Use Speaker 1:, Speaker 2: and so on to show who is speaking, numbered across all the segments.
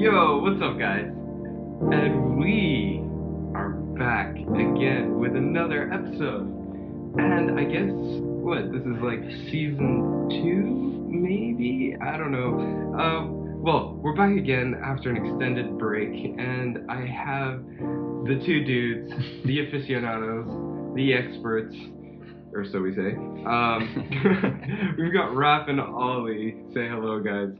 Speaker 1: Yo, what's up, guys? And we are back again with another episode. And I guess, what, this is like season two, maybe? I don't know. Um, well, we're back again after an extended break, and I have the two dudes, the aficionados, the experts, or so we say. Um, we've got Raph and Ollie. Say hello, guys.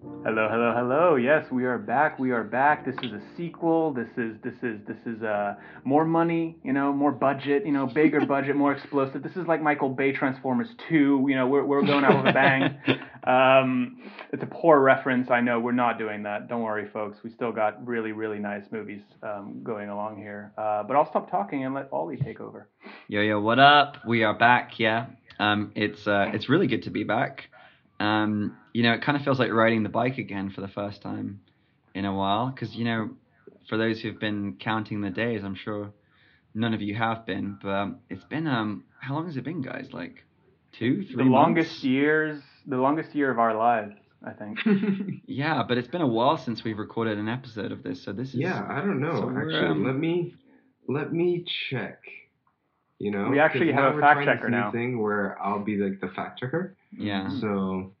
Speaker 2: Hello, hello, hello. Yes, we are back. We are back. This is a sequel. This is this is this is uh more money, you know, more budget, you know, bigger budget, more explosive. This is like Michael Bay Transformers 2. You know, we're we're going out with a bang. Um, it's a poor reference. I know we're not doing that. Don't worry, folks. We still got really really nice movies um, going along here. Uh, but I'll stop talking and let Ollie take over.
Speaker 3: Yo yo, what up? We are back. Yeah, um, it's uh, it's really good to be back. Um, you know, it kind of feels like riding the bike again for the first time in a while. Because you know, for those who've been counting the days, I'm sure none of you have been, but um, it's been um, how long has it been, guys? Like two, three.
Speaker 2: The
Speaker 3: months?
Speaker 2: longest years, the longest year of our lives, I think.
Speaker 3: Yeah, but it's been a while since we've recorded an episode of this, so this is
Speaker 1: Yeah, I don't know.
Speaker 3: So
Speaker 1: actually,
Speaker 3: um,
Speaker 1: let me let me check. You know,
Speaker 2: We actually have a fact checker now.
Speaker 1: Thing where I'll be like the fact checker.
Speaker 3: yeah.
Speaker 1: So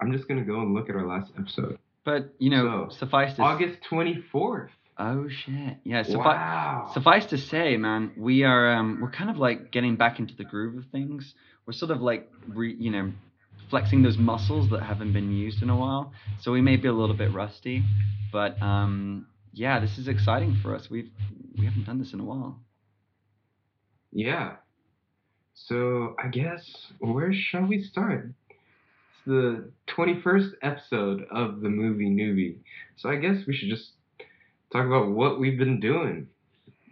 Speaker 1: I'm just gonna go and look at our last episode.
Speaker 3: But you know,
Speaker 1: So,
Speaker 3: suffice to
Speaker 1: August 24th.
Speaker 3: Oh shit! Yeah, suffi-
Speaker 1: wow.
Speaker 3: Suffice to say, man, we are um, we're kind of like getting back into the groove of things. We're sort of like re, you know flexing those muscles that haven't been used in a while. So we may be a little bit rusty, but um, yeah, this is exciting for us. We've we haven't done this in a while.
Speaker 1: Yeah. So I guess where shall we start? The 21st episode of the movie Newbie. So I guess we should just talk about what we've been doing.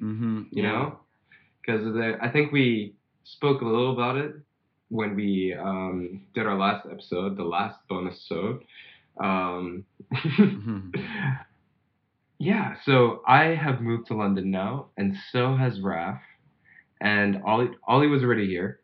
Speaker 3: Mm-hmm.
Speaker 1: you know because i think we spoke a little about it when we um, did our last episode the last bonus episode um,
Speaker 3: Mhm.
Speaker 1: yeah so i have moved to london now and so has raf and ollie, ollie was already here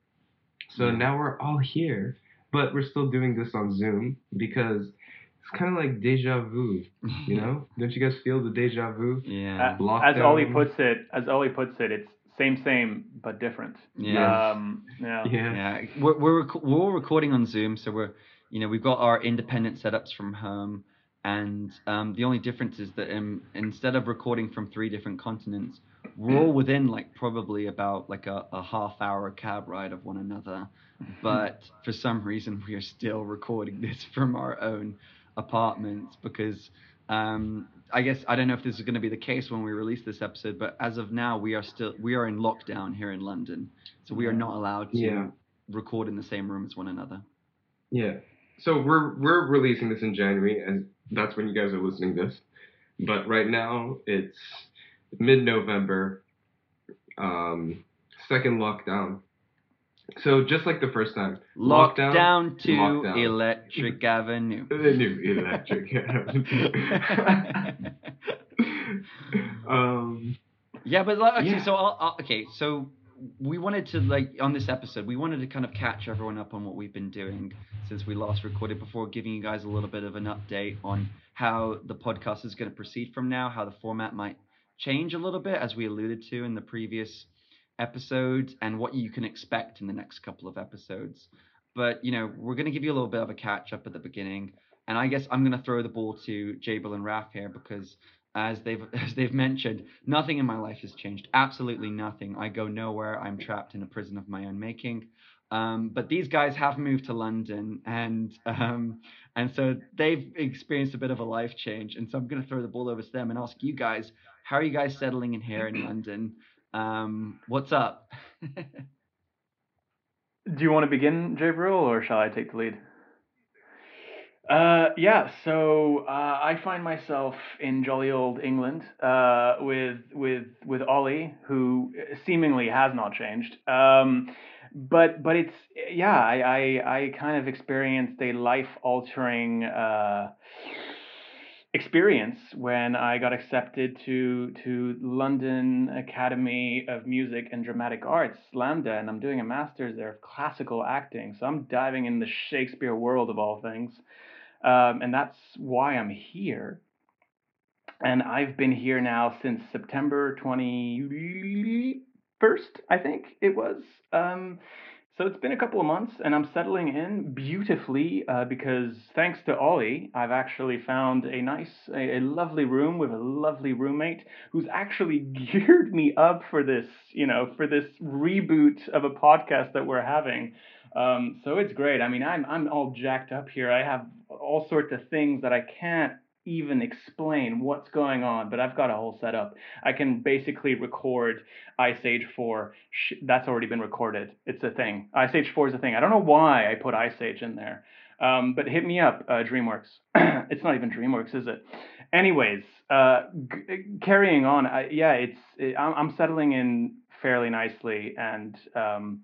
Speaker 1: so
Speaker 3: Yeah.
Speaker 1: now we're all here but we're still doing this on zoom because it's kind of like deja vu you know don't you guys feel the deja vu
Speaker 3: Yeah.
Speaker 2: Uh, as
Speaker 1: Lockdown.
Speaker 2: Ollie puts it, as Ollie puts it, it's same, same, but different.
Speaker 3: Yeah.
Speaker 2: Um, yeah.
Speaker 1: yeah
Speaker 3: Yeah, we're we're, rec- we're all recording on Zoom, so we're you know we've got our independent setups from home, and um, the only difference is that um, instead of recording from three different continents, we're all within like probably about like a, a half hour cab ride of one another, but for some reason we are still recording this from our own apartments because. Um, I guess I don't know if this is going to be the case when we release this episode, but as of now, we are still we are in lockdown here in London, so we are not allowed to
Speaker 1: Yeah.
Speaker 3: record in the same room as one another.
Speaker 1: Yeah. So we're we're releasing this in January, and that's when you guys are listening to this. But right now it's mid-November, um, second lockdown. So just like the first time, Lockdown,
Speaker 3: Lockdown, to
Speaker 1: lockdown.
Speaker 3: Electric Avenue.
Speaker 1: the new electric. um,
Speaker 3: yeah, but like, okay,
Speaker 1: Yeah.
Speaker 3: so I'll, I'll, okay, so we wanted to like on this episode, we wanted to kind of catch everyone up on what we've been doing since we last recorded before giving you guys a little bit of an update on how the podcast is going to proceed from now, how the format might change a little bit as we alluded to in the previous episodes and what you can expect in the next couple of episodes. But you know, we're going to give you a little bit of a catch up at the beginning, and I guess I'm going to throw the ball to Jabel and Raf here because, as they've as they've mentioned, nothing in my life has changed. Absolutely nothing. I go nowhere. I'm trapped in a prison of my own making. Um, but these guys have moved to London, and um, and so they've experienced a bit of a life change. And so I'm going to throw the ball over to them and ask you guys, how are you guys settling in here in London? Um, what's up?
Speaker 2: Do you want to begin, Jay Brule, or shall I take the lead? Uh, yeah, so uh, I find myself in jolly old England uh, with with with Ollie, who seemingly has not changed. Um, but but it's yeah, I, I I kind of experienced a life altering uh, experience when I got accepted to to London Academy of Music and Dramatic Arts, LAMDA, and I'm doing a master's there of classical acting. So I'm diving in the Shakespeare world of all things, um, and that's why I'm here. and I've been here now since September 21st, I think it was. Um, so it's been a couple of months, and I'm settling in beautifully uh, because thanks to Ollie, I've actually found a nice, a, a, lovely room with a lovely roommate who's actually geared me up for this, you know, for this reboot of a podcast that we're having. Um, so it's great. I mean, I'm I'm all jacked up here. I have all sorts of things that I can't even explain what's going on, but I've got a whole setup. I can basically record Ice Age 4. That's already been recorded. It's a thing. Ice Age 4 is a thing. I don't know why I put Ice Age in there. Um, but hit me up, uh, DreamWorks. it's not even DreamWorks, is it? Anyways, uh, g- carrying on. I, yeah, it's it, I'm settling in fairly nicely, and um,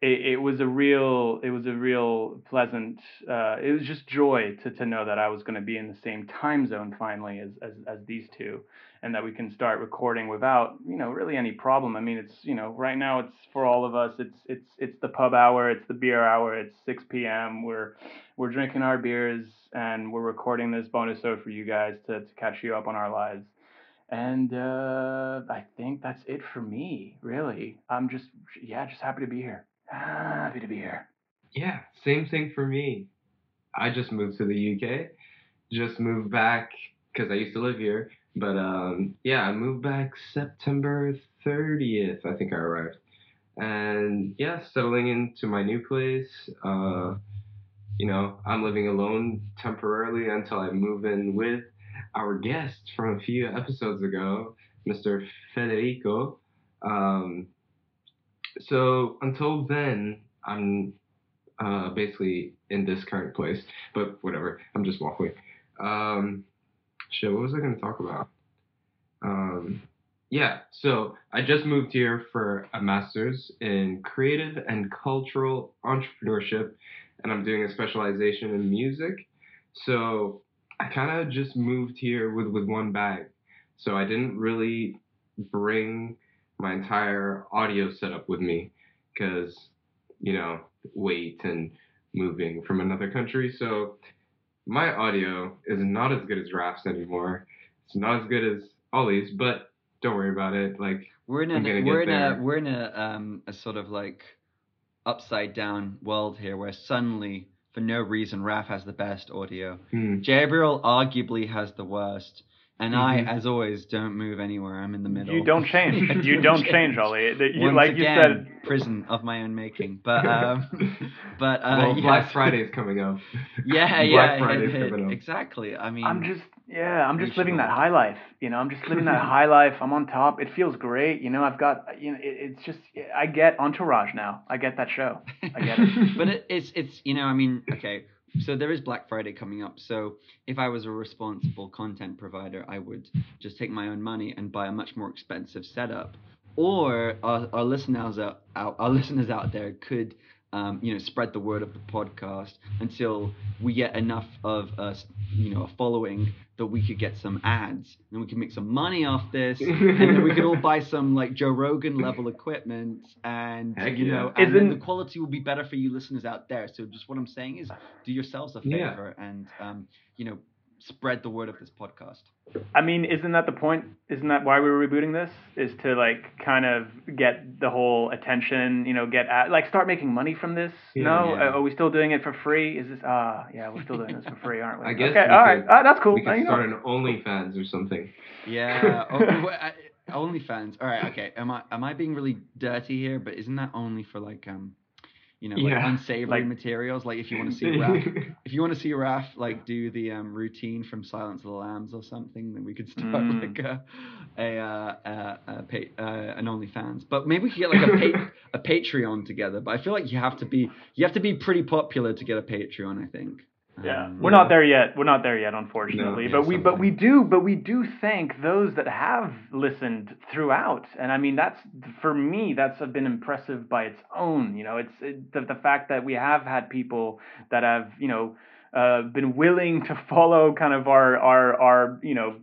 Speaker 2: it, it, was a real it was a real pleasant uh, it was just joy to, to know that I was going to be in the same time zone finally as, as as these two and that we can start recording without you know really any problem. I mean it's you know right now it's for all of us it's it's it's the pub hour it's the beer hour it's 6 p.m. we're we're drinking our beers and we're recording this bonus show for you guys to, to catch you up on our lives. And uh, I think that's it for me really. I'm just yeah just happy to be here Happy to be here.
Speaker 1: Yeah, same thing for me. I just moved to the UK. Just moved back because I used to live here. But um, yeah, I moved back September 30th. I think I arrived. And yeah, settling into my new place. Uh, you know, I'm living alone temporarily until I move in with our guest from a few episodes ago, Mr. Federico. Um, so until then, I'm uh, basically in this current place. But whatever, I'm just waffling. Um, shit, what was I going to talk about? Um, yeah, so I just moved here for a master's in creative and cultural entrepreneurship, and I'm doing a specialization in music. So I kind of just moved here with, with one bag. So I didn't really bring my entire audio setup with me because, you know, weight and moving from another country. So my audio is not as good as Raf's anymore. It's not as good as Ollie's, but don't worry about it. Like
Speaker 3: we're in a we're in there. a we're in a um a sort of like upside down world here where suddenly for no reason Raf has the best audio. Hmm. Gabriel arguably has the worst. And mm-hmm. I, as always, don't move anywhere. I'm in the middle.
Speaker 2: You don't change. you don't change, Ollie. You,
Speaker 3: Once
Speaker 2: like
Speaker 3: again,
Speaker 2: you said,
Speaker 3: prison of my own making. But um, but uh,
Speaker 1: well, Black Friday is coming up.
Speaker 3: Yeah, yeah, Black coming up. exactly. I mean,
Speaker 2: I'm just yeah, I'm just living that high life. You know, I'm just living that high life. I'm on top. It feels great. You know, I've got you know, it, it's just I get Entourage now. I get that show. I get it.
Speaker 3: but it, it's it's you know, I mean, okay so there is Black Friday coming up. So if I was a responsible content provider, I would just take my own money and buy a much more expensive setup. Or our, our listeners out, our listeners out there could um, you know, spread the word of the podcast until we get enough of us, you know, a following that we could get some ads and we can make some money off this and then we could all buy some like Joe Rogan level equipment and Heck you know and then the quality will be better for you listeners out there. So just what I'm saying is do yourselves a favor yeah. and um, you know spread the word of this podcast.
Speaker 2: I mean, isn't that the point? Isn't that why we're rebooting this? Is to like kind of get the whole attention, you know, get at like start making money from this. Yeah, no, yeah. are we still doing it for free? Is this? Ah, uh, yeah, we're still doing this for free, aren't we?
Speaker 1: I guess.
Speaker 2: Okay,
Speaker 1: all
Speaker 2: right, uh, that's cool.
Speaker 1: We could start know. an OnlyFans or something.
Speaker 3: Yeah. oh, OnlyFans. All right. Okay. Am I am I being really dirty here? But isn't that only for like um you know, like yeah. unsavory like, materials. Like if you want to see Raph, if you want to see Raph like do the um, routine from Silence of the Lambs or something, then we could start mm. like a a, uh, a, a pay, uh, an OnlyFans. But maybe we could get like a pa- a Patreon together. But I feel like you have to be you have to be pretty popular to get a Patreon. I think.
Speaker 2: Yeah, um, we're not there yet. We're not there yet, unfortunately. No, but we, but we do, but we do thank those that have listened throughout. And I mean, that's for me, that's been impressive by its own. You know, it's it, the the fact that we have had people that have, you know, uh, been willing to follow kind of our our our you know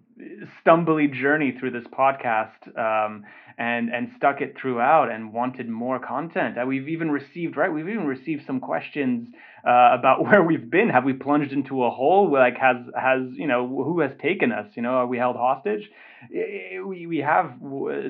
Speaker 2: stumbly journey through this podcast um, and and stuck it throughout and wanted more content. Uh, we've even received right. We've even received some questions uh, about where we've been. Have we plunged into a hole? Like, has has you know who has taken us? You know, are we held hostage? We we have,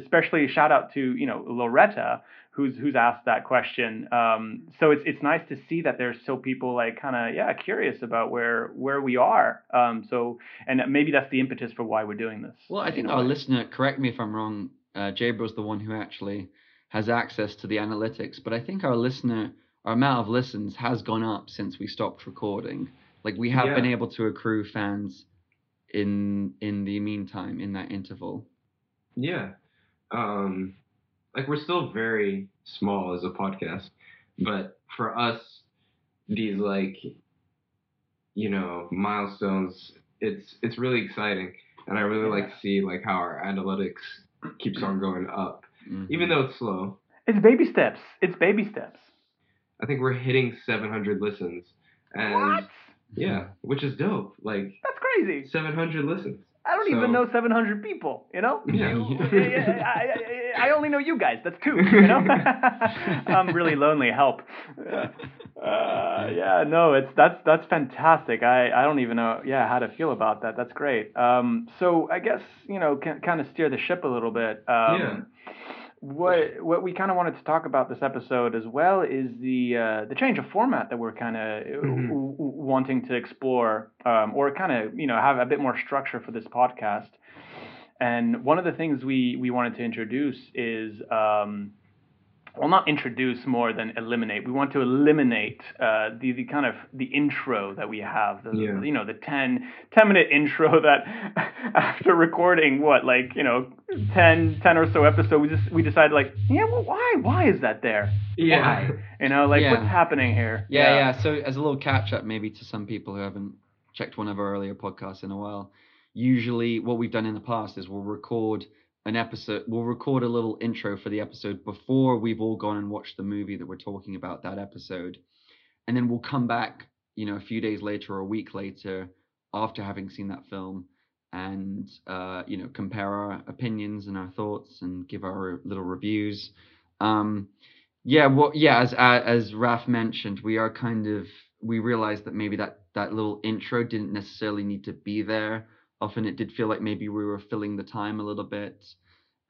Speaker 2: especially shout out to you know Loretta, who's who's asked that question. Um, so it's it's nice to see that there's still people like kind of yeah curious about where where we are. Um, so and maybe that's the impetus for why we're doing this.
Speaker 3: Well, I think our way. listener, correct me if I'm wrong. Uh, Jabro's the one who actually has access to the analytics, but I think our listener, our amount of listens has gone up since we stopped recording. Like we have yeah. been able to accrue fans in in the meantime in that interval.
Speaker 1: Yeah. Um like we're still very small as a podcast, but for us, these like, you know, milestones, it's it's really exciting, and I really like to see like how our analytics keeps on going up, mm-hmm. even though it's slow.
Speaker 2: It's baby steps. It's baby steps.
Speaker 1: I think we're hitting 700 listens. And
Speaker 2: what?
Speaker 1: Yeah, which is dope. Like
Speaker 2: that's crazy.
Speaker 1: 700 listens.
Speaker 2: I don't so, even know 700 people, you know?
Speaker 1: Yeah.
Speaker 2: I, I, I, only know you guys. That's two, you know? I'm really lonely. Help. Uh, yeah, no, it's that's that's fantastic. I, I don't even know, yeah, how to feel about that. That's great. Um, so I guess, you know, can kind of steer the ship a little bit. Um,
Speaker 1: yeah
Speaker 2: what what we kind of wanted to talk about this episode as well is the uh, the change of format that we're kind of mm-hmm. w- wanting to explore, um, or kind of you know have a bit more structure for this podcast. And one of the things we we wanted to introduce is um, well not introduce more than eliminate we want to eliminate uh, the, the kind of the intro that we have the,
Speaker 1: yeah.
Speaker 2: you know the 10, 10 minute intro that after recording what like you know 10, 10 or so episodes we just we decided like yeah well why why is that there
Speaker 1: yeah
Speaker 2: why? you know like
Speaker 3: yeah.
Speaker 2: what's happening here
Speaker 3: yeah, yeah yeah so as a little catch up maybe to some people who haven't checked one of our earlier podcasts in a while usually what we've done in the past is we'll record an episode we'll record a little intro for the episode before we've all gone and watched the movie that we're talking about that episode. And then we'll come back you know a few days later or a week later after having seen that film and uh, you know compare our opinions and our thoughts and give our little reviews. Um, yeah well yeah as as raf mentioned we are kind of we realized that maybe that that little intro didn't necessarily need to be there often it did feel like maybe we were filling the time a little bit.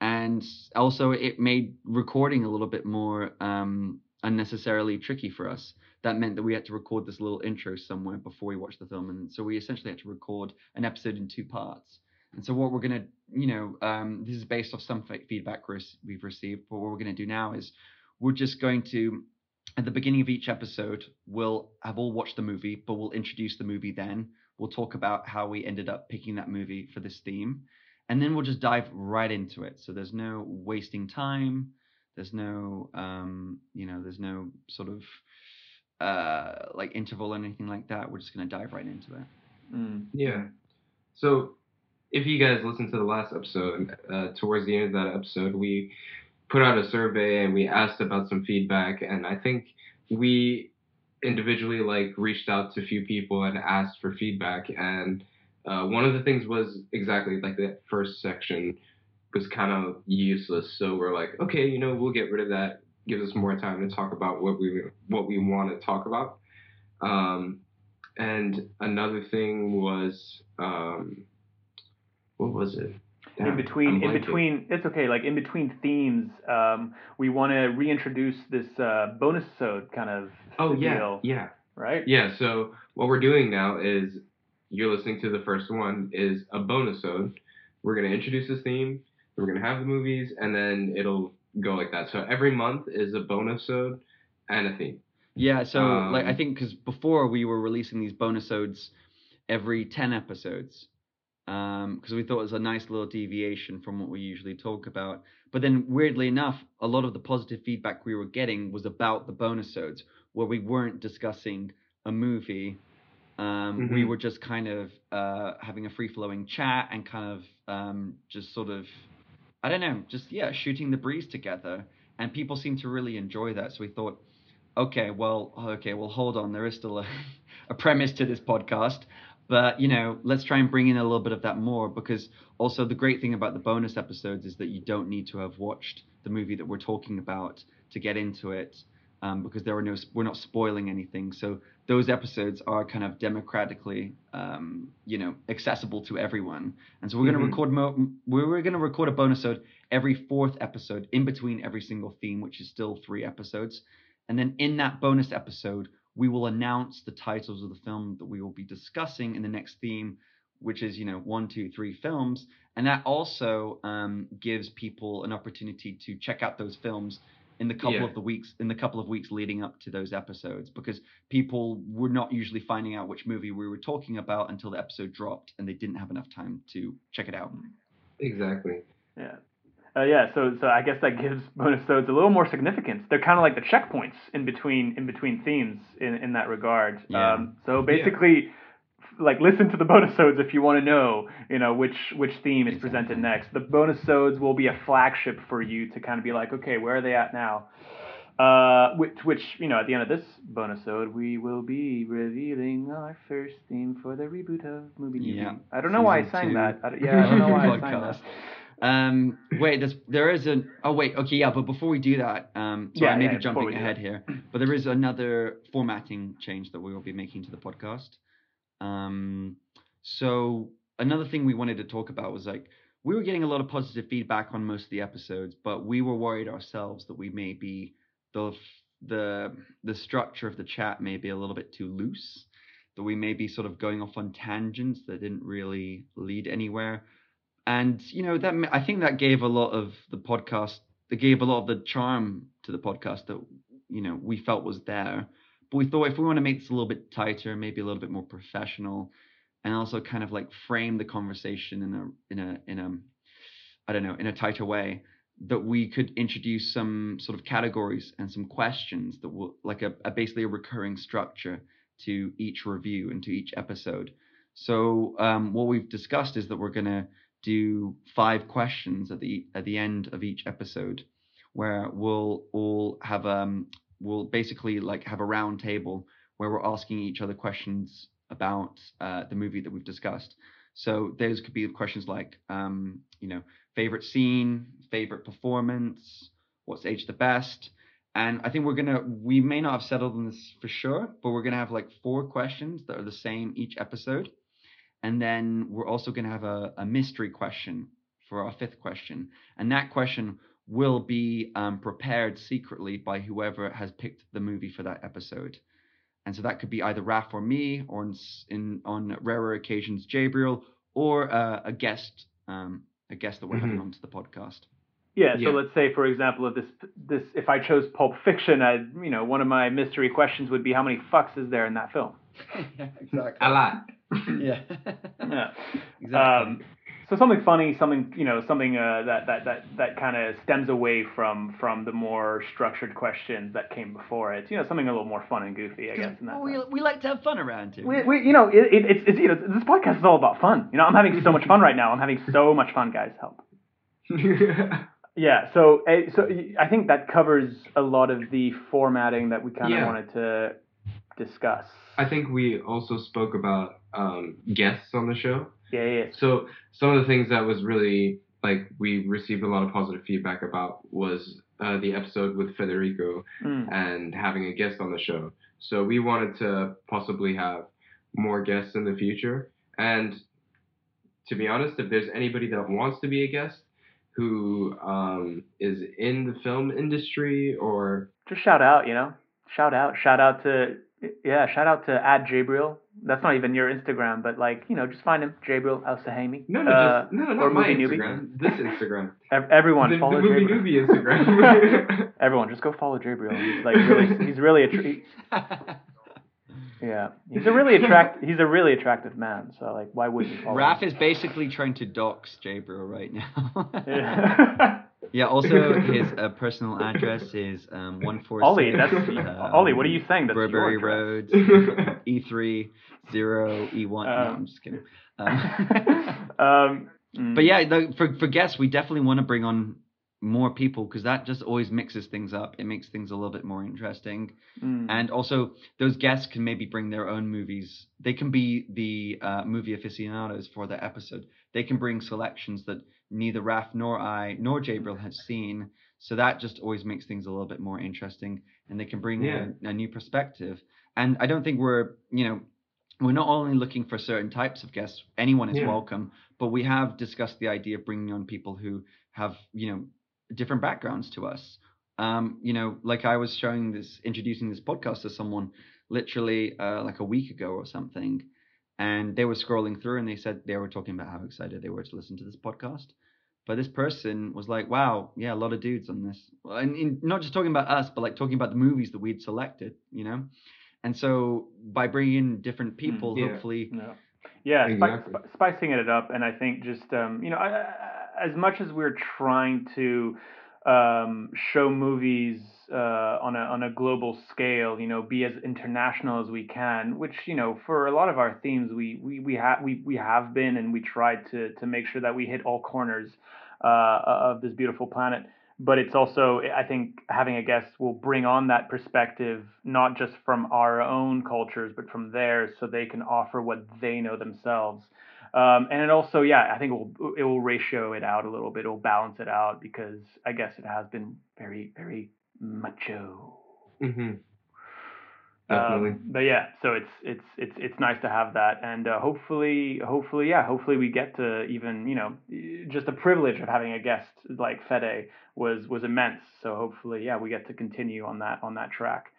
Speaker 3: And also it made recording a little bit more um, unnecessarily tricky for us. That meant that we had to record this little intro somewhere before we watched the film. And so we essentially had to record an episode in two parts. And so what we're going to you know um, this is based off some feedback we've received. But what we're going to do now is we're just going to at the beginning of each episode we'll have all watched the movie but we'll introduce the movie then We'll talk about how we ended up picking that movie for this theme. And then we'll just dive right into it. So there's no wasting time. There's no, um, you know, there's no sort of uh, like interval or anything like that. We're just going to dive right into it.
Speaker 1: Mm. Yeah. So if you guys listened to the last episode, uh, towards the end of that episode, we put out a survey and we asked about some feedback. And I think we individually like reached out to a few people and asked for feedback and uh, one of the things was exactly like the first section was kind of useless. So we're like okay you know we'll get rid of that. Gives us more time to talk about what we what we want to talk about. Um, and another thing was um, what was it
Speaker 2: in between in between it's okay like in between themes um, we want to reintroduce this uh, bonus episode kind of
Speaker 1: oh yeah
Speaker 2: deal,
Speaker 1: yeah.
Speaker 2: right?
Speaker 1: Yeah so what we're doing now is you're listening to the first one is a bonus episode. We're going to introduce this theme we're going to have the movies and then it'll go like that. So every month is a bonus episode and a theme.
Speaker 3: Yeah so um, like i think because before we were releasing these bonus episodes every 10 episodes because um, we thought it was a nice little deviation from what we usually talk about. But then, weirdly enough, a lot of the positive feedback we were getting was about the bonus bonusodes, where we weren't discussing a movie. Um, mm-hmm. We were just kind of uh, having a free flowing chat and kind of um, just sort of, I don't know, just yeah, shooting the breeze together. And people seemed to really enjoy that. So we thought, okay, well, okay, well, hold on. There is still a, a premise to this podcast. But you know, let's try and bring in a little bit of that more because also the great thing about the bonus episodes is that you don't need to have watched the movie that we're talking about to get into it. um, because there are no we're not spoiling anything. So those episodes are kind of democratically, um, you know, accessible to everyone. And so we're going to record mo- we're, we're going to record a bonus episode every fourth episode in between every single theme, which is still three episodes. And then in that bonus episode, we will announce the titles of the film that we will be discussing in the next theme, which is you know one, two, three films. And that also um, gives people an opportunity to check out those films in the couple
Speaker 1: Yeah.
Speaker 3: of the weeks in the couple of weeks leading up to those episodes because people were not usually finding out which movie we were talking about until the episode dropped and they didn't have enough time to check it out.
Speaker 1: Exactly.
Speaker 2: Yeah. Uh, yeah, so so I guess that gives bonus episodes a little more significance. They're kind of like the checkpoints in between in between themes in in that regard.
Speaker 3: Yeah.
Speaker 2: Um, so basically, f- like listen to the bonus episodes if you want to know, you know, which which theme is presented next. The bonus episodes will be a flagship for you to kind of be like, okay, where are they at now? Uh, which, which you know, at the end of this bonus episode, we will be revealing our first theme for the reboot of Movie.
Speaker 3: Yeah,
Speaker 2: I don't know why I
Speaker 3: season
Speaker 2: sang
Speaker 3: two
Speaker 2: that. I, yeah, I don't know why I sang that.
Speaker 3: Um, wait, there's, there is an. Oh wait, okay, yeah, but before we do that, um, sorry,
Speaker 2: Yeah,
Speaker 3: I may
Speaker 2: yeah,
Speaker 3: be jumping ahead here, but there is another formatting change that we will be making to the podcast. Um, so another thing we wanted to talk about was like we were getting a lot of positive feedback on most of the episodes, but we were worried ourselves that we may be the the the structure of the chat may be a little bit too loose, that we may be sort of going off on tangents that didn't really lead anywhere and you know that I think that gave a lot of the podcast that gave a lot of the charm to the podcast that you know we felt was there. But we thought if we want to make this a little bit tighter maybe a little bit more professional and also kind of like frame the conversation in a in a in a I don't know in a tighter way that we could introduce some sort of categories and some questions that will like a, a basically a recurring structure to each review and to each episode. So um, what we've discussed is that we're to do five questions at the at the end of each episode, where we'll all have um we'll basically like have a round table where we're asking each other questions about uh, the movie that we've discussed. So those could be questions like um you know favorite scene, favorite performance, what's aged the best. And I think we're gonna we may not have settled on this for sure, but we're gonna have like four questions that are the same each episode. And then we're also going to have a, a mystery question for our fifth question. And that question will be um, prepared secretly by whoever has picked the movie for that episode. And so that could be either Raf or me, or in, in on rarer occasions, Jabriel, or uh, a guest, um, a guest that we're having
Speaker 1: Mhm.
Speaker 3: onto the podcast.
Speaker 2: Yeah,
Speaker 1: Yeah.
Speaker 2: so let's say, for example, if this this if I chose Pulp Fiction, I you know one of my mystery questions would be how many fucks is there in that film?
Speaker 3: yeah, exactly.
Speaker 1: A lot.
Speaker 3: Yeah.
Speaker 2: Yeah.
Speaker 3: exactly.
Speaker 2: Um, so something funny, something you know, something uh, that that that that kind of stems away from from the more structured questions that came before it. You know, something a little more fun and goofy, I guess. In that
Speaker 3: Well, we, we like to have fun around here.
Speaker 2: We, we, you know, it, it, it's, it's, you know, this podcast is all about fun. You know, I'm having so much fun right now. I'm having so much fun, guys. Help. Yeah, so uh, so I think that covers a lot of the formatting that we kind of
Speaker 1: Yeah.
Speaker 2: wanted to discuss.
Speaker 1: I think we also spoke about um, guests on the show.
Speaker 2: Yeah, yeah.
Speaker 1: So some of the things that was really like we received a lot of positive feedback about was uh, the episode with Federico
Speaker 2: Mm.
Speaker 1: and having a guest on the show. So we wanted to possibly have more guests in the future. And to be honest, if there's anybody that wants to be a guest who um, is in the film industry or
Speaker 2: Just shout out, you know, shout out, shout out to yeah, shout out to Ad Jabriel. That's not even your Instagram, but like you know, just find him Jabriel Al Sahami.
Speaker 1: no, no,
Speaker 2: Uh,
Speaker 1: just, no,
Speaker 2: or
Speaker 1: not my
Speaker 2: Movie Newbie.
Speaker 1: Instagram. This Instagram.
Speaker 2: ev- everyone
Speaker 1: the,
Speaker 2: follow
Speaker 1: the movie
Speaker 2: Jabriel.
Speaker 1: newbie Instagram.
Speaker 2: Everyone, just go follow Jabriel. He's like really, he's really a treat. yeah, he's a really attract, he's a really attractive man. So like, why wouldn't you follow?
Speaker 3: Raph
Speaker 2: him?
Speaker 3: is basically trying to dox Jabriel right now.
Speaker 2: Yeah.
Speaker 3: Yeah. Also, his uh, personal address is um, one four.
Speaker 2: Ollie, that's
Speaker 3: um,
Speaker 2: Ollie. What are you saying? That's
Speaker 3: Burberry. Road, E three zero E one. no,
Speaker 2: Um,
Speaker 3: I'm just kidding. Um,
Speaker 2: um, mm.
Speaker 3: but yeah, the, for for guests, we definitely want to bring on more people because that just always mixes things up. It makes things a little bit more interesting.
Speaker 2: Mm.
Speaker 3: And also, those guests can maybe bring their own movies. They can be the uh, movie aficionados for the episode. They can bring selections that neither Raf nor I nor Jabril has seen. So that just always makes things a little bit more interesting. and they can bring
Speaker 1: Yeah.
Speaker 3: a, a new perspective. And I don't think we're, you know, we're not only looking for certain types of guests. Anyone is
Speaker 1: Yeah.
Speaker 3: welcome, but we have discussed the idea of bringing on people who have, you know, different backgrounds to us. Um, you know, like I was showing this, introducing this podcast to someone literally uh, like a week ago or something, and they were scrolling through and they said they were talking about how excited they were to listen to this podcast. But this person was like, "Wow, yeah, a lot of dudes on this," and, and not just talking about us, but like talking about the movies that we'd selected, you know. And so by bringing in different people,
Speaker 1: yeah.
Speaker 3: hopefully,
Speaker 2: No. Yeah,
Speaker 1: Exactly.
Speaker 2: spi- spicing it up, and I think just um, you know, I, I, as much as we're trying to um, show movies uh, on a on a global scale, you know, be as international as we can, which you know, for a lot of our themes, we we we have we we have been, and we tried to to make sure that we hit all corners uh, of this beautiful planet. But it's also i think having a guest will bring on that perspective not just from our own cultures but from theirs so they can offer what they know themselves um, and it also yeah i think it will it will ratio it out a little bit it will balance it out because i guess it has been very very macho
Speaker 1: hmm Definitely.
Speaker 2: um, but yeah, so it's it's it's it's nice to have that, and uh, hopefully, hopefully, yeah, hopefully we get to even you know just the privilege of having a guest like Fede was was immense. So hopefully, yeah, we get to continue on that on that track.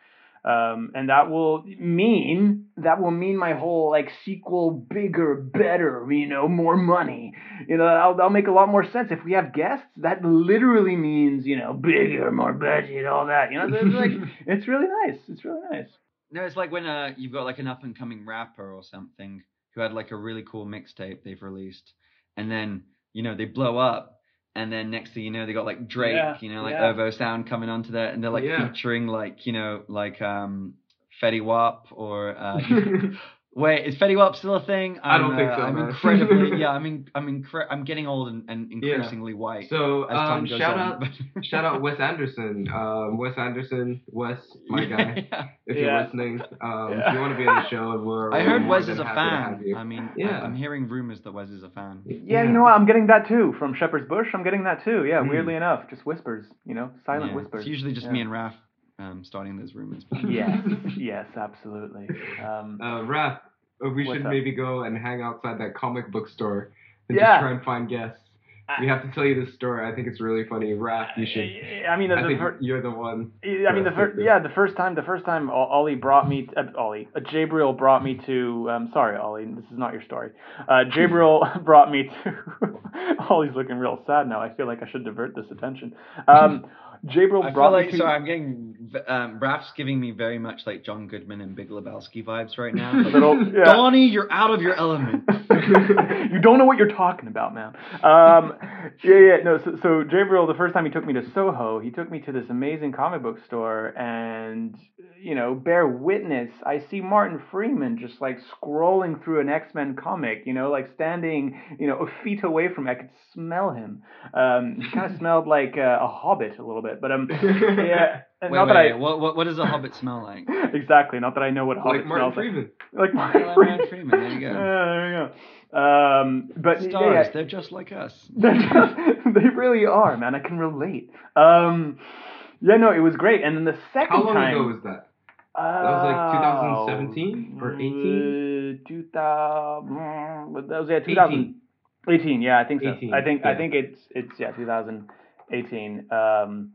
Speaker 2: Um, and that will mean that will mean my whole like sequel bigger, better, you know, more money. You know, that'll, that'll make a lot more sense if we have guests. That literally means you know bigger, more budget, all that. You know, so it's like it's really nice. It's really nice.
Speaker 3: No, it's like when uh you've got like an up and coming rapper or something who had like a really cool mixtape they've released, and then you know they blow up, and then next thing you know they got like Drake,
Speaker 2: Yeah,
Speaker 3: you know, like
Speaker 2: yeah.
Speaker 3: Ovo Sound coming onto that, and they're like
Speaker 1: Yeah.
Speaker 3: featuring like you know like um Fetty Wap or uh wait is Fetty Wap still a thing?
Speaker 1: I
Speaker 3: I'm,
Speaker 1: don't think
Speaker 3: uh,
Speaker 1: so,
Speaker 3: I'm
Speaker 1: man.
Speaker 3: incredibly yeah I'm in, I'm incre- I'm getting old and, and
Speaker 1: Yeah.
Speaker 3: increasingly white
Speaker 1: so
Speaker 3: as time
Speaker 1: um,
Speaker 3: goes
Speaker 1: shout
Speaker 3: on.
Speaker 1: out shout out Wes Anderson. Um, Wes Anderson, Wes, my guy.
Speaker 3: Yeah.
Speaker 1: If
Speaker 2: Yeah.
Speaker 1: you're listening, um,
Speaker 2: Yeah.
Speaker 1: if you want to be on the show, we're
Speaker 3: I heard Wes is a fan. I mean,
Speaker 1: Yeah.
Speaker 3: I'm hearing rumors that Wes is a fan.
Speaker 2: Yeah, you know what? I'm getting that too from Shepherd's Bush. I'm getting that too. Yeah,
Speaker 1: Mm.
Speaker 2: weirdly enough, just whispers. You know, silent
Speaker 3: Yeah,
Speaker 2: whispers.
Speaker 3: It's usually just
Speaker 2: Yeah.
Speaker 3: me and Raf um, starting those rumors.
Speaker 2: Yes, yes, absolutely. Um,
Speaker 1: Uh, Raph, uh, we should
Speaker 2: up?
Speaker 1: maybe go and hang outside that comic book store and
Speaker 2: Yeah.
Speaker 1: just try and find guests.
Speaker 2: I-
Speaker 1: we have to tell you this story. I think it's really funny. Raph, you should.
Speaker 2: I mean, the,
Speaker 1: I
Speaker 2: the
Speaker 1: think
Speaker 2: fir-
Speaker 1: you're the one.
Speaker 2: I mean, the
Speaker 1: Let's
Speaker 2: first, yeah, the first time, the first time Ollie brought me, uh, Ollie, uh, Jabriel brought me to. Um, sorry, Ollie, this is not your story. Uh, Jabriel brought me to. Ollie's looking real sad now. I feel like I should divert this attention. Um, Jabriel
Speaker 3: I feel
Speaker 2: brought
Speaker 3: like
Speaker 2: me to.
Speaker 3: sorry, I'm getting um, Raf's giving me very much like John Goodman and Big Lebowski vibes right now. Like,
Speaker 2: Little- yeah.
Speaker 3: Donnie, you're out of your element.
Speaker 2: you don't know what you're talking about, man. Um, yeah, yeah, no. So, so Jabriel, the first time he took me to Soho, he took me to this amazing comic book store, and you know, bear witness, I see Martin Freeman just like scrolling through an X Men comic, you know, like standing, you know, a feet away from me. I could smell him. Um, he kind of smelled like uh, a hobbit a little bit, but um, yeah.
Speaker 3: Wait,
Speaker 2: not
Speaker 3: wait,
Speaker 2: that. I
Speaker 3: What, what, what does a hobbit smell like?
Speaker 2: exactly, not that I know what a hobbit
Speaker 1: like Martin
Speaker 2: smells
Speaker 1: Freeman.
Speaker 2: like. Like
Speaker 3: Yeah,
Speaker 2: Martin
Speaker 3: like
Speaker 2: Freeman.
Speaker 3: Martin Freeman, there you go.
Speaker 2: Uh, there you go. Um, but
Speaker 3: Stars,
Speaker 2: yeah,
Speaker 3: they're just like us.
Speaker 2: they're just, they really are, man. I can relate. Um, yeah, no, it was great. And then the second
Speaker 1: How long
Speaker 2: time,
Speaker 1: ago was that?
Speaker 2: that
Speaker 1: was like 2017 or 18?
Speaker 2: 2000. mm, That was yeah, 2000. 18. yeah, I think so.
Speaker 1: 18,
Speaker 2: I think I think it's it's yeah, 2018. Um,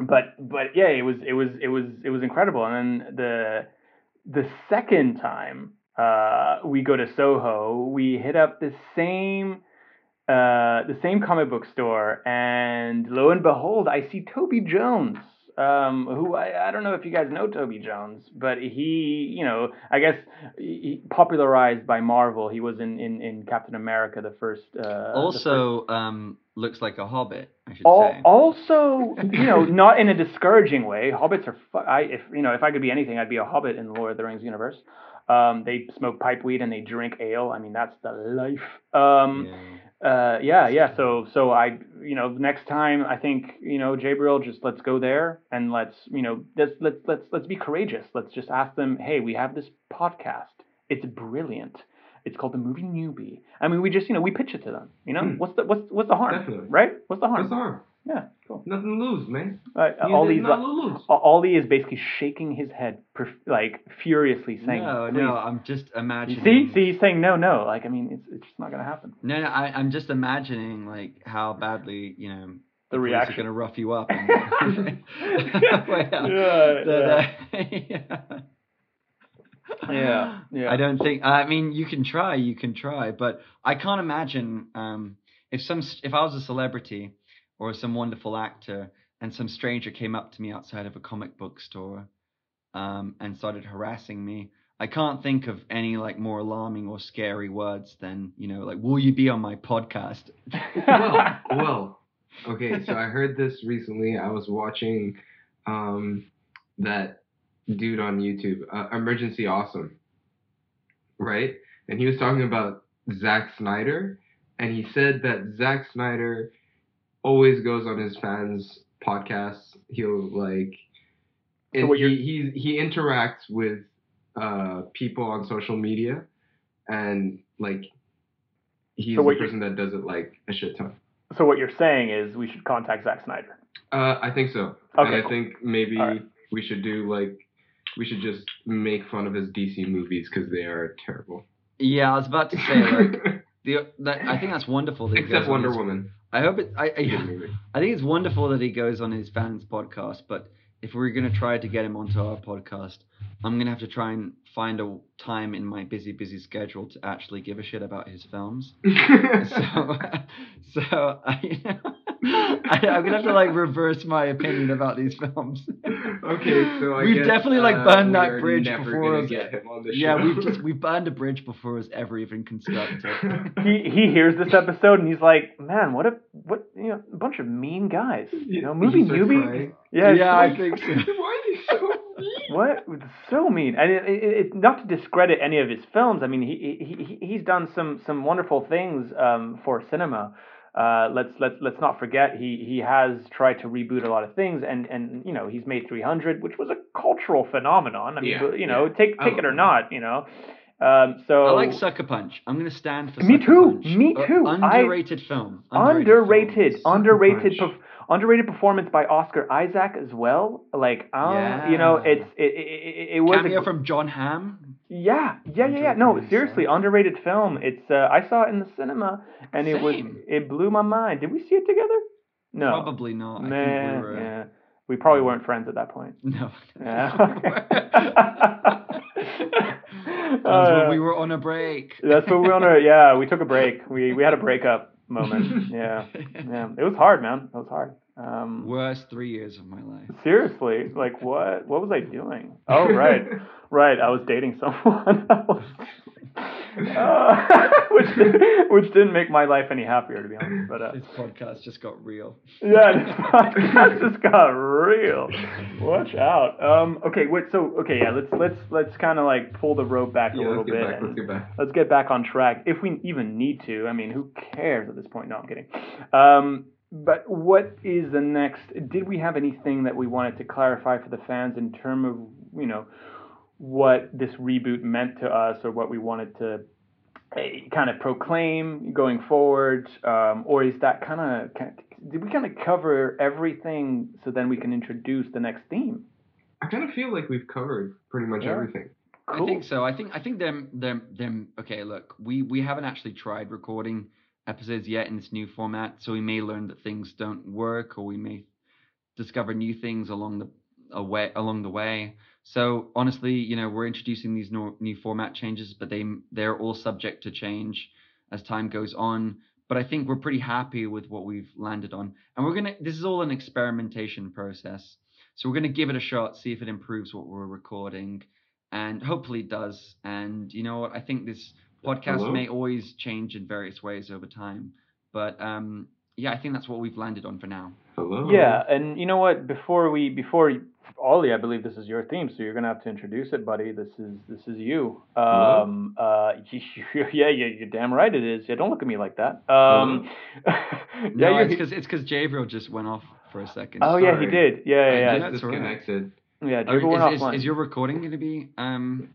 Speaker 2: but but yeah, it was it was it was it was incredible. And then the the second time uh, we go to Soho, we hit up the same uh, the same comic book store, and lo and behold, I see Toby Jones. Um, who I, I don't know if you guys know Toby Jones, but he, you know, I guess he, popularized by Marvel. He was in, in, in Captain America, the first. Uh, the first-
Speaker 3: Also, um, looks like a hobbit, I should
Speaker 2: Al-
Speaker 3: say.
Speaker 2: also, you know, not in a discouraging way. Hobbits are. Fu- I if you know if I could be anything, I'd be a hobbit in the Lord of the Rings universe. Um, they smoke pipe weed and they drink ale. I mean, that's the life. Um,
Speaker 3: Yeah.
Speaker 2: Uh, yeah, yeah. So, so I, you know, next time I think, you know, Jabriel, just let's go there and let's, you know, let's let's let's let's be courageous. Let's just ask them, hey, we have this podcast. It's brilliant. It's called the movie Newbie. I mean, we just, you know, we pitch it to them. You know,
Speaker 1: Hmm.
Speaker 2: what's the what's what's the harm,
Speaker 1: Definitely.
Speaker 2: right? What's the harm?
Speaker 1: What's the harm?
Speaker 2: Yeah, cool.
Speaker 1: Nothing to lose, man.
Speaker 2: Uh,
Speaker 1: You
Speaker 2: all
Speaker 1: did
Speaker 2: these,
Speaker 1: not lose.
Speaker 2: uh, Ollie is basically shaking his head, perf- like furiously saying,
Speaker 3: no,
Speaker 2: "Please."
Speaker 3: no, I'm just imagining.
Speaker 2: see, see, he's saying no, no. Like, I mean, it's it's just not gonna happen.
Speaker 3: No, no, I, I'm just imagining like how badly you know
Speaker 2: The
Speaker 3: police
Speaker 2: reaction.
Speaker 3: are going to rough you up. And, Well,
Speaker 2: Yeah,
Speaker 3: that, uh, yeah.
Speaker 2: Yeah, yeah.
Speaker 3: I don't think. I mean, you can try, you can try, but I can't imagine um, if some if I was a celebrity or some wonderful actor and some stranger came up to me outside of a comic book store um, and started harassing me. I can't think of any like more alarming or scary words than you know like will you be on my podcast?
Speaker 1: well, well, okay. So I heard this recently. I was watching um, that dude on YouTube, uh, Emergency Awesome, right? And he was talking about Zack Snyder, and he said that Zack Snyder always goes on his fans' podcasts. He'll like,
Speaker 2: So
Speaker 1: and
Speaker 2: what you're-
Speaker 1: he, he he interacts with uh, people on social media, and like. He's
Speaker 2: So
Speaker 1: the
Speaker 2: what you-
Speaker 1: person that does it like a shit ton.
Speaker 2: So what you're saying is we should contact Zack Snyder.
Speaker 1: Uh, I think so.
Speaker 2: Okay,
Speaker 1: and I
Speaker 2: cool.
Speaker 1: think maybe
Speaker 2: Alright.
Speaker 1: we should do like we should just make fun of his DC movies because they are terrible.
Speaker 3: Yeah, I was about to say like the that, I think that's wonderful. That he
Speaker 1: Except
Speaker 3: goes
Speaker 1: Wonder
Speaker 3: his-
Speaker 1: Woman.
Speaker 3: I hope it. I, I, I think it's wonderful that he goes on his fans podcast, but if we're gonna try to get him onto our podcast, I'm gonna have to try and find a time in my busy, busy schedule to actually give a shit about his films. So, so I, I, I'm gonna have to like reverse my opinion about these films.
Speaker 1: okay, so I
Speaker 3: We've
Speaker 1: guess,
Speaker 3: definitely, like,
Speaker 1: uh,
Speaker 3: burned
Speaker 1: we
Speaker 3: that bridge
Speaker 1: never
Speaker 3: before
Speaker 1: gonna
Speaker 3: us.
Speaker 1: get him on the
Speaker 3: yeah,
Speaker 1: show.
Speaker 3: we've just we've burned a bridge before it was ever even constructed.
Speaker 2: He he hears this episode and he's like, man, what a what you know a bunch of mean guys. You know, movie
Speaker 1: He
Speaker 2: newbie.
Speaker 1: crying.
Speaker 2: Yeah, it's
Speaker 3: Yeah, I think so.
Speaker 1: Why are they so mean?
Speaker 2: What? So mean, and it, it, it, not to discredit any of his films. I mean, he, he he- he's done some some wonderful things um, for cinema. Uh, let's let's let's not forget he he has tried to reboot a lot of things, and and you know he's made 300, which was a cultural phenomenon. I mean,
Speaker 1: Yeah,
Speaker 2: you know,
Speaker 1: yeah.
Speaker 2: take
Speaker 1: I
Speaker 2: take it
Speaker 1: love
Speaker 2: or not, you know. Um, so
Speaker 3: I like Sucker Punch. I'm gonna stand for
Speaker 2: Me
Speaker 3: Sucker
Speaker 2: too,
Speaker 3: Punch.
Speaker 2: me
Speaker 3: Uh,
Speaker 2: too. I-
Speaker 3: underrated film.
Speaker 2: underrated,
Speaker 3: film.
Speaker 2: underrated, perf- underrated performance by Oscar Isaac as well. Like, um, you know, it's it it, it, it was a
Speaker 3: Cameo from Jon Hamm.
Speaker 2: Yeah, yeah, yeah, yeah. No, seriously, underrated film. It's uh, I saw it in the cinema and it was it blew my mind. Did we see it together? No.
Speaker 3: Probably not. I
Speaker 2: Man,
Speaker 3: think we were. uh,
Speaker 2: yeah. We probably weren't friends at that point.
Speaker 3: No.
Speaker 2: Yeah.
Speaker 3: That was
Speaker 2: Uh,
Speaker 3: when we were on a break.
Speaker 2: That's what we were on our yeah, we took a break. We we had a breakup moment. Yeah. Yeah. It was hard, man. It was hard. Um
Speaker 3: Worst three years of my life.
Speaker 2: seriously, like what what was I doing? Oh right. Right, I was dating someone. Was, uh, which which didn't make my life any happier, to be honest. But uh,
Speaker 3: This podcast just got real.
Speaker 2: yeah, this podcast just got real. Watch out. Um. Okay. Wait. So okay. Yeah. Let's let's let's kind of like pull the rope back a
Speaker 1: Yeah,
Speaker 2: little
Speaker 1: let's
Speaker 2: bit.
Speaker 1: back. Let's get back.
Speaker 2: let's get back on track if we even need to. I mean, who cares at this point? No, I'm kidding. Um, but what is the next? Did we have anything that we wanted to clarify for the fans in terms of you know what this reboot meant to us or what we wanted to eh, kind of proclaim going forward, um, or is that kind of did we kind of cover everything so then we can introduce the next theme?
Speaker 1: I kind of feel like we've covered pretty much
Speaker 2: Yeah.
Speaker 1: everything.
Speaker 3: I think so. I think I think them them them. Okay, look, we we haven't actually tried recording episodes yet in this new format, so we may learn that things don't work, or we may discover new things along the away along the way. So honestly, you know, we're introducing these no, new format changes, but they they're all subject to change as time goes on. But I think we're pretty happy with what we've landed on, and we're gonna. This is all an experimentation process, so we're gonna give it a shot, see if it improves what we're recording and hopefully it does. And you know what? I think this podcast
Speaker 1: Hello?
Speaker 3: may always change in various ways over time, but um, yeah, I think that's what we've landed on for now.
Speaker 1: Hello.
Speaker 2: Yeah, and you know what? Before we, before Ollie, I believe this is your theme, so you're gonna have to introduce it, buddy. This is this is you.
Speaker 1: Hello?
Speaker 2: Um, uh, yeah, yeah, you're damn right it is. Yeah, don't look at me like that. Um, yeah,
Speaker 3: No, it's because it's because Javril just went off for a second.
Speaker 2: oh yeah, he did. Yeah, yeah,
Speaker 1: I
Speaker 2: yeah.
Speaker 1: just
Speaker 3: That's all right.
Speaker 1: disconnected.
Speaker 2: yeah
Speaker 3: Oh,
Speaker 2: Jibber went
Speaker 3: is, is, is your recording going to be um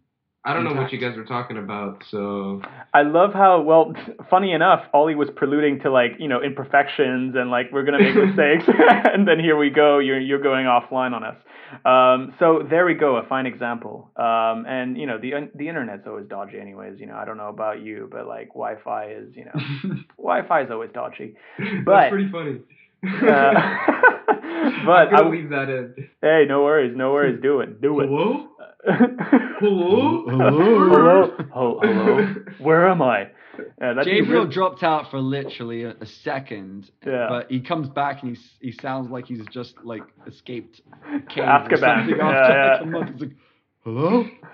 Speaker 1: I don't know what you guys were talking about, so
Speaker 2: I love how well. Funny enough, Ollie was preluding to like you know imperfections and like we're gonna make mistakes, and then here we go. You're you're going offline on us. Um, so there we go, a fine example. Um, and you know the the internet's always dodgy, anyways. You know I don't know about you, but like Wi-Fi is you know Wi-Fi is always dodgy. But-
Speaker 1: that's pretty funny.
Speaker 2: Uh,
Speaker 1: I'm
Speaker 2: but I
Speaker 1: gonna
Speaker 2: w-
Speaker 1: leave that in.
Speaker 2: hey, no worries, no worries. Do it, do it.
Speaker 1: Hello? Hello?
Speaker 2: hello, Ho- hello. Where am I? Uh,
Speaker 3: Gabriel
Speaker 2: really-
Speaker 3: dropped out for literally a, a second,
Speaker 2: Yeah.
Speaker 3: but he comes back and he's, he sounds like he's just like escaped cave or
Speaker 2: Azkaban.
Speaker 3: something
Speaker 2: Yeah,
Speaker 3: after
Speaker 2: yeah.
Speaker 3: like a month. He's like, hello?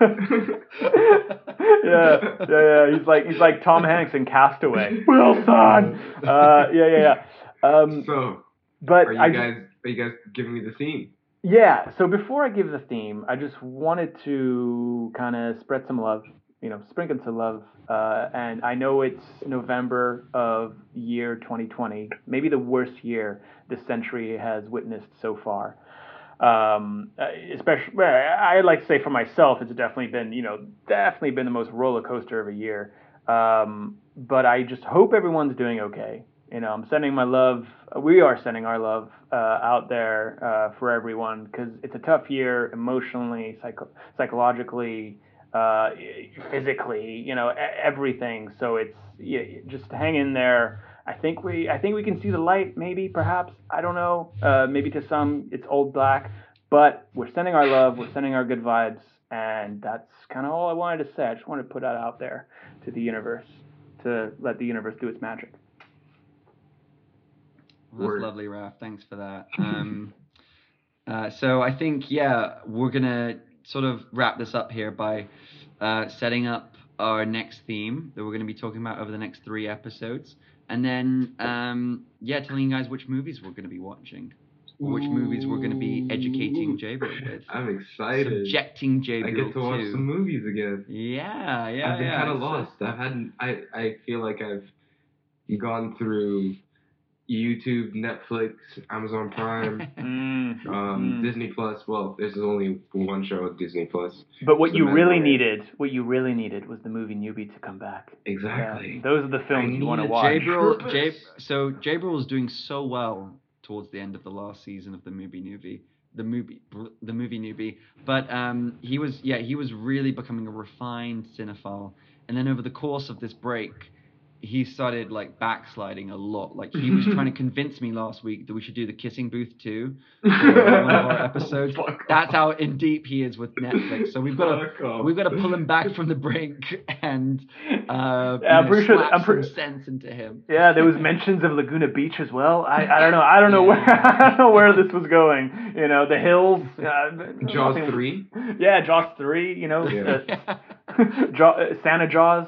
Speaker 2: yeah, yeah, yeah. He's like he's like Tom Hanks in Cast Away. Wilson. Uh, yeah, yeah, yeah. Um,
Speaker 1: so,
Speaker 2: but
Speaker 1: are you
Speaker 2: I
Speaker 1: guys are you guys giving me the theme?
Speaker 2: yeah. So before I give the theme, I just wanted to kind of spread some love. You know, sprinkle some love. Uh, and I know it's November of year 2020, maybe the worst year this century has witnessed so far. um, uh, especially I like to say for myself, it's definitely been you know definitely been the most roller coaster of a year. Um, but I just hope everyone's doing okay. You know, I'm sending my love. We are sending our love uh, out there uh, for everyone because it's a tough year emotionally, psycho- psychologically, uh, physically. You know, everything. So it's yeah, just hang in there. I think we I think we can see the light maybe perhaps I don't know uh, maybe to some it's old black but we're sending our love we're sending our good vibes and that's kind of all I wanted to say I just wanted to put that out there to the universe to let the universe do its magic
Speaker 3: That's
Speaker 1: Word.
Speaker 3: lovely, Raf. Thanks for that. Um, uh, so I think yeah, we're gonna sort of wrap this up here by uh, setting up our next theme that we're gonna be talking about over the next three episodes, and then um, yeah, telling you guys which movies we're gonna be watching, which movies we're gonna be educating Jabriel with,
Speaker 1: I'm excited.
Speaker 3: subjecting
Speaker 1: I get to watch
Speaker 3: to.
Speaker 1: some movies again.
Speaker 3: Yeah, yeah,
Speaker 1: I've been
Speaker 3: yeah.
Speaker 1: kind of lost. I've had I I feel like I've gone through YouTube, Netflix, Amazon Prime,
Speaker 2: mm.
Speaker 1: um,
Speaker 2: Mm.
Speaker 1: Disney Plus. Well, there's only one show at Disney Plus.
Speaker 2: but what
Speaker 1: The
Speaker 2: you really
Speaker 1: Mandalorian.
Speaker 2: needed what you really needed was the movie newbie to come back
Speaker 1: Exactly.
Speaker 2: Yeah, those are the films you want to watch
Speaker 3: Jabril,
Speaker 1: Purpose.
Speaker 3: Jab, so Jabril was doing so well towards the end of the last season of the movie newbie, the movie, the movie newbie. But um, he was, yeah, he was really becoming a refined cinephile. And then over the course of this break, he started like backsliding a lot. Like he was trying to convince me last week that we should do the kissing booth too for one of our episodes.
Speaker 1: Fuck
Speaker 3: That's how in deep he is with Netflix. So we've got to we've got to pull him back from the brink and uh,
Speaker 2: Yeah, I'm
Speaker 3: you know,
Speaker 2: pretty sure that-
Speaker 3: slap
Speaker 2: I'm pretty-
Speaker 3: some sense into him.
Speaker 2: Yeah, there was mentions of Laguna Beach as well. I, I don't know. I don't know where I don't know where this was going. You know, the hills. Uh,
Speaker 1: Jaws
Speaker 2: nothing-
Speaker 1: three.
Speaker 2: Yeah, Jaws three. You know,
Speaker 1: Yeah.
Speaker 2: uh, Jaw, uh, Santa Jaws.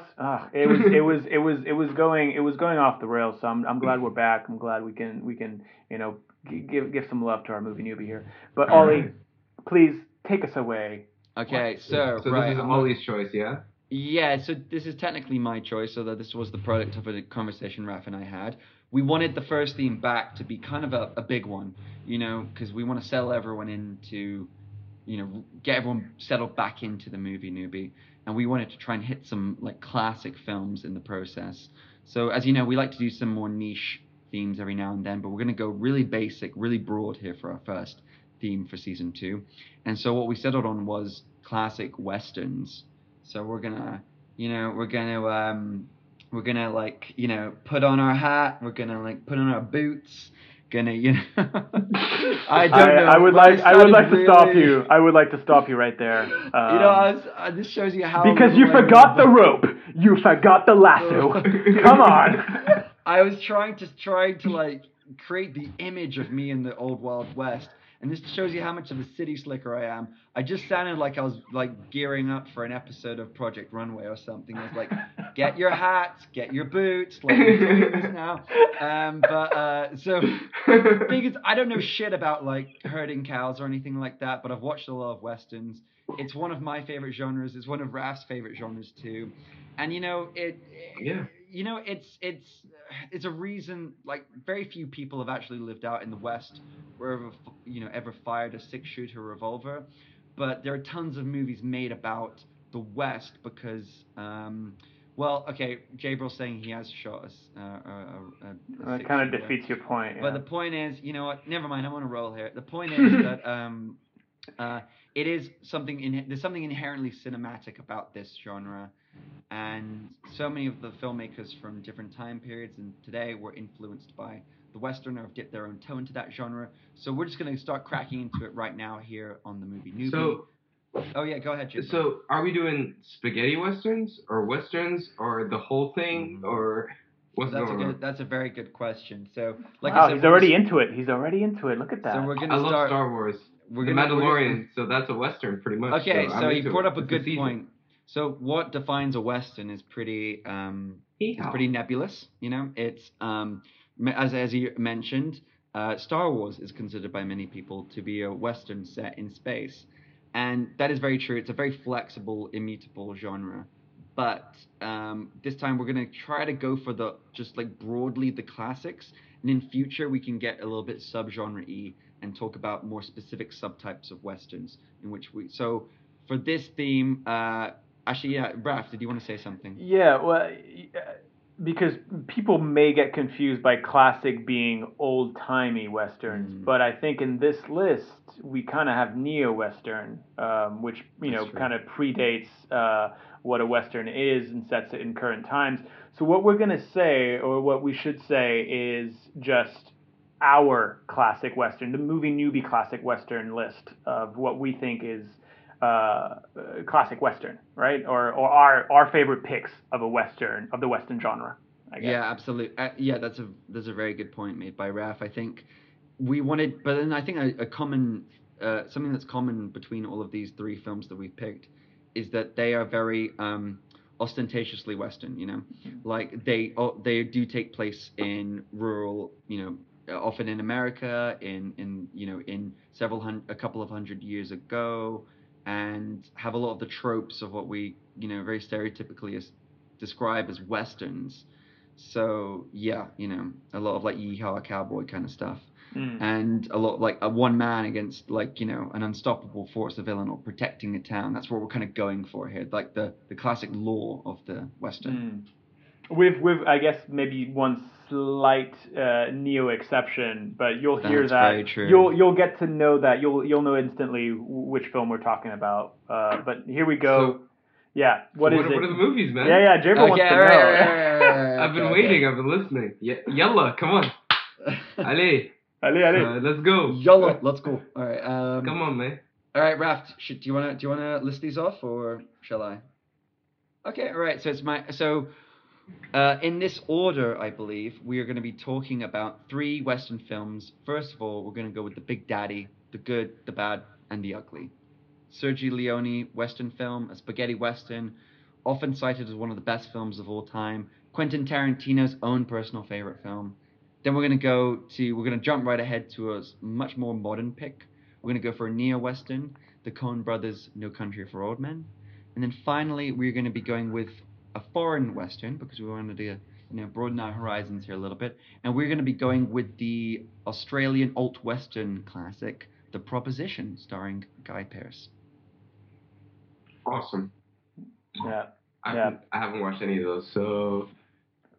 Speaker 2: It was it was it was it was going it was going off the rails. So I'm I'm glad we're back. I'm glad we can we can you know give give some love to our movie newbie here. But
Speaker 1: All
Speaker 2: Ollie, please take us away.
Speaker 3: Okay, so,
Speaker 1: So
Speaker 3: right,
Speaker 1: this is
Speaker 3: I'm-
Speaker 1: Ollie's choice, yeah.
Speaker 3: yeah, so this is technically my choice, although this was the product of a conversation Raf and I had. We wanted the first theme back to be kind of a, a big one, you know, because we want to settle everyone into, you know, get everyone settled back into the movie newbie, and we wanted to try and hit some like classic films in the process. So as you know, we like to do some more niche themes every now and then, but we're going to go really basic, really broad here for our first theme for season two. And so what we settled on was classic westerns. So we're gonna, you know, we're gonna, um, we're gonna like, you know, put on our hat. We're gonna like put on our boots. Gonna, you know, I don't know.
Speaker 2: I would like I would like to stop you. I would like to stop you right there. Um,
Speaker 3: you know, I was, uh, this shows you how
Speaker 2: because you
Speaker 3: I
Speaker 2: forgot the rope. You forgot the lasso. Come on.
Speaker 3: I was trying to trying to like create the image of me in the old Wild West, and this shows you how much of a city slicker I am. I just sounded like I was like gearing up for an episode of Project Runway or something. I was like, get your hats, get your boots, like we're doing this now. Um, but uh, so is, I don't know shit about like herding cows or anything like that, but I've watched a lot of westerns. It's one of my favorite genres. It's one of Raf's favorite genres too. And you know, it.
Speaker 1: Yeah.
Speaker 3: You know, it's it's it's a reason. Like very few people have actually lived out in the West, where ever you know ever fired a six shooter revolver. But there are tons of movies made about the West because, um, well, okay, Gabriel's saying he has shot us. A, a, a, a
Speaker 2: That kind of defeats your point.
Speaker 3: But the point is, you know what? Never mind. I'm on a roll here. The point is that um, uh, it is something. In, there's something inherently cinematic about this genre, and so many of the filmmakers from different time periods and today were influenced by the western or have dipped their own toe into that genre. So we're just gonna start cracking into it right now here on the movie Newbie.
Speaker 1: So,
Speaker 3: oh yeah, go ahead, Jim.
Speaker 1: so are we doing spaghetti westerns or westerns or the whole thing
Speaker 3: Mhm.
Speaker 1: or what's
Speaker 3: that's a
Speaker 1: going
Speaker 3: good.
Speaker 1: on?
Speaker 3: That's a very good question. So, like
Speaker 2: wow,
Speaker 3: I said,
Speaker 2: he's already
Speaker 3: just-
Speaker 2: into it. He's already into it. Look at that.
Speaker 3: So we're
Speaker 1: I
Speaker 3: gonna
Speaker 1: love
Speaker 3: start.
Speaker 1: Star Wars.
Speaker 3: we're
Speaker 1: the
Speaker 3: gonna, we're gonna-
Speaker 1: Mandalorian, so that's a western pretty much.
Speaker 3: Okay,
Speaker 1: I'm
Speaker 3: so
Speaker 1: he
Speaker 3: brought
Speaker 1: it.
Speaker 3: up a
Speaker 1: It's
Speaker 3: good
Speaker 1: season.
Speaker 3: point. So what defines a western is pretty um, it's pretty nebulous. You know, it's um, as as you mentioned, uh, Star Wars is considered by many people to be a western set in space, and that is very true. It's a very flexible, immutable genre. But um, this time we're gonna try to go for the just like broadly the classics, and in future we can get a little bit subgenre y and talk about more specific subtypes of westerns in which we. So for this theme, uh, actually, yeah, Raf, did you want to say something?
Speaker 2: Yeah, well, uh, because people may get confused by classic being old timey westerns,
Speaker 3: Mm.
Speaker 2: but I think in this list we kind of have neo western, um, which you know
Speaker 3: That's true.
Speaker 2: kind of predates uh, what a western is and sets it in current times. So what we're gonna say, or what we should say, is just our classic western, the movie newbie classic western list of what we think is uh, uh, classic western, right? Or or our our favorite picks of a western of the western genre. I guess.
Speaker 3: Yeah, absolutely. Uh, yeah, that's a that's a very good point made by Raf. I think we wanted, but then I think a, a common uh, something that's common between all of these three films that we've picked is that they are very um, ostentatiously Western. You know, like they oh, they do take place in rural, you know, often in America, in in you know in several hundred, a couple of hundred years ago, and have a lot of the tropes of what we you know very stereotypically as, describe as westerns. So yeah, you know, a lot of like yeehaw cowboy kind of stuff,
Speaker 2: Mm.
Speaker 3: and a lot like a one man against like you know an unstoppable force of villain or protecting a town. That's what we're kind of going for here, like the the classic law of the western.
Speaker 2: Mm. With with I guess maybe one slight uh, neo exception, but you'll hear
Speaker 3: That's
Speaker 2: that
Speaker 3: very true.
Speaker 2: you'll you'll get to know that you'll you'll know instantly which film we're talking about. Uh, but here we go.
Speaker 1: So-
Speaker 2: yeah, what
Speaker 1: so
Speaker 2: is
Speaker 1: what,
Speaker 2: it?
Speaker 1: What are the movies, man?
Speaker 2: yeah, yeah, Jaber wants to know.
Speaker 3: right, right, right, right,
Speaker 1: I've been
Speaker 3: okay,
Speaker 1: waiting. I've been listening. Ye- Yalla, come on.
Speaker 3: okay.
Speaker 1: Allez,
Speaker 2: Allez, allez.
Speaker 1: uh, let's go.
Speaker 3: Yalla, let's go. All right. Um,
Speaker 1: Come on, man.
Speaker 3: All right, Raf. Should, do you wanna do you wanna list these off or shall I? Okay. All right. So it's my so. Uh, in this order, I believe we are going to be talking about three Western films. First of all, we're going to go with the Big Daddy, the good, the bad, and the ugly. Sergio Leone Western film, a spaghetti Western, often cited as one of the best films of all time. Quentin Tarantino's own personal favorite film. Then we're going to go to, we're going to jump right ahead to a much more modern pick. We're going to go for a neo Western, the Coen brothers' No Country for Old Men. And then finally, we're going to be going with a foreign Western because we wanted to you know, broaden our horizons here a little bit. And we're going to be going with the Australian alt Western classic, The Proposition, starring Guy Pearce.
Speaker 1: Awesome.
Speaker 2: Yeah.
Speaker 1: I
Speaker 2: Yeah.
Speaker 1: haven't, I haven't watched any of those, so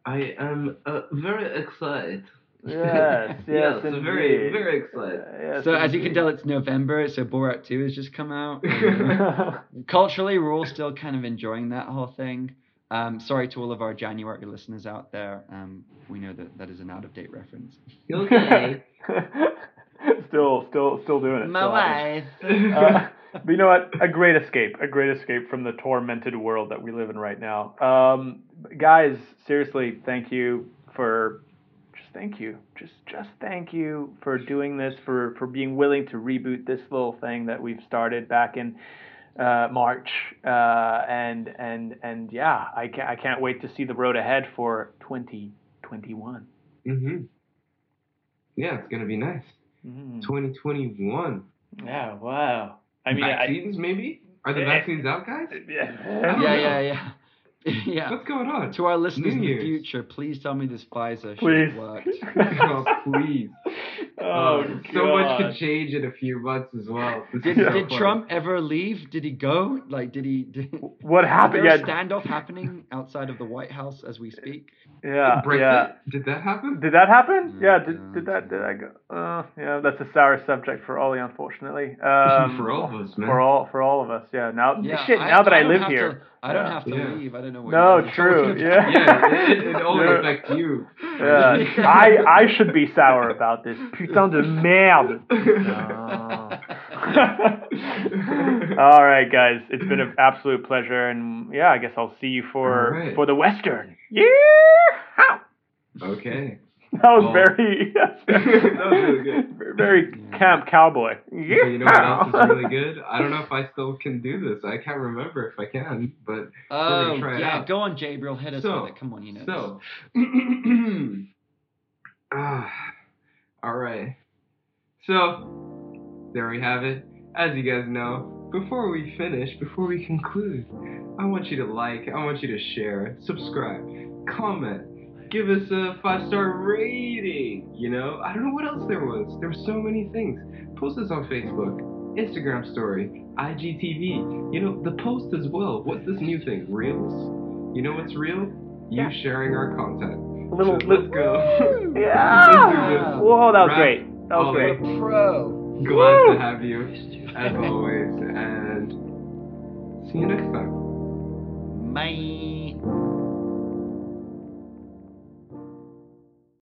Speaker 1: I am uh, very excited.
Speaker 2: Yes, yes,
Speaker 1: yes, very,
Speaker 2: indeed.
Speaker 1: very excited.
Speaker 2: Uh, yes,
Speaker 3: so as you can tell, it's November, so Borat 2 has just come out. Culturally, we're all still kind of enjoying that whole thing. Um, sorry to all of our January listeners out there. Um, we know that that is an out of date reference.
Speaker 1: Okay.
Speaker 2: still, still, still doing it.
Speaker 3: My
Speaker 2: still happening.
Speaker 3: wife.
Speaker 2: Uh, but you know what? A great escape. A great escape from the tormented world that we live in right now. Um, guys, seriously, thank you for just thank you. Just just thank you for doing this, for for being willing to reboot this little thing that we've started back in uh, March. Uh, and and and yeah, I can't I can't wait to see the road ahead for 2021.
Speaker 1: Mm-hmm. Yeah, it's gonna be nice.
Speaker 2: Mm.
Speaker 1: 2021.
Speaker 2: Yeah, wow. I mean, I,
Speaker 1: vaccines maybe? Are the
Speaker 2: Eh,
Speaker 1: vaccines out, guys?
Speaker 2: yeah,
Speaker 3: yeah, yeah, yeah. yeah.
Speaker 1: What's going on?
Speaker 3: To our listeners in the future, please tell me this Pfizer
Speaker 2: Please.
Speaker 3: shit worked.
Speaker 1: oh, please.
Speaker 2: Oh,
Speaker 1: Um, so much could change in a few months as well. This
Speaker 3: Did,
Speaker 1: so
Speaker 3: did. Trump ever leave? Did he go? Like, did he? Did,
Speaker 2: What
Speaker 3: is
Speaker 2: happened?
Speaker 3: there a
Speaker 2: Yeah,
Speaker 3: standoff happening outside of the White House as we speak?
Speaker 2: yeah,
Speaker 1: Brexit?
Speaker 2: yeah.
Speaker 1: Did that happen?
Speaker 2: Did that happen?
Speaker 3: Yeah,
Speaker 2: Yeah. Did,
Speaker 3: yeah.
Speaker 2: did that? Did I go? Uh, yeah. That's a sour subject for Ollie, unfortunately. Um,
Speaker 1: For all of us, man.
Speaker 2: For all, for all of us. Yeah. Now,
Speaker 3: Yeah.
Speaker 2: shit. now that I,
Speaker 3: don't
Speaker 2: live here.
Speaker 3: to, I don't have to
Speaker 1: Yeah.
Speaker 3: leave. I don't know what.
Speaker 2: No,
Speaker 3: you're
Speaker 2: true,
Speaker 3: talking
Speaker 2: yeah.
Speaker 1: Yeah, it, it only affects you.
Speaker 2: Yeah. I, I should be sour about this. Putain de merde. All right, guys. It's been an absolute pleasure, and yeah, I guess I'll see you for
Speaker 1: All right.
Speaker 2: for the western. Yeah.
Speaker 1: Okay.
Speaker 2: That was
Speaker 1: Well-
Speaker 2: very.
Speaker 1: That was really good.
Speaker 2: Very camp cowboy.
Speaker 1: So you know what else is really good? I don't know if I still can do this. I can't remember if I can, but
Speaker 3: Oh,
Speaker 1: gonna try it
Speaker 3: yeah.
Speaker 1: out.
Speaker 3: Go on, Jabril. Hit us
Speaker 1: So-
Speaker 3: with it. Come on, you know.
Speaker 1: So, ah, all right. So, there we have it. As you guys know, before we finish, before we conclude, I want you to like, I want you to share, subscribe, comment, give us a five star rating. You know, I don't know what else there was. There were so many things. Post us on Facebook, Instagram story, IGTV. You know, the post as well. What's this new thing? Reels? You know what's real? You
Speaker 2: Yeah.
Speaker 1: sharing our content.
Speaker 2: A little.
Speaker 1: So
Speaker 2: little
Speaker 1: let's go.
Speaker 2: Yeah.
Speaker 1: Let's do this.
Speaker 2: Whoa, that was
Speaker 1: Wrap
Speaker 2: great. That was
Speaker 1: oh,
Speaker 2: great.
Speaker 3: pro.
Speaker 1: Glad
Speaker 2: Woo!
Speaker 1: to have you, as always, and see you next time.
Speaker 3: Bye.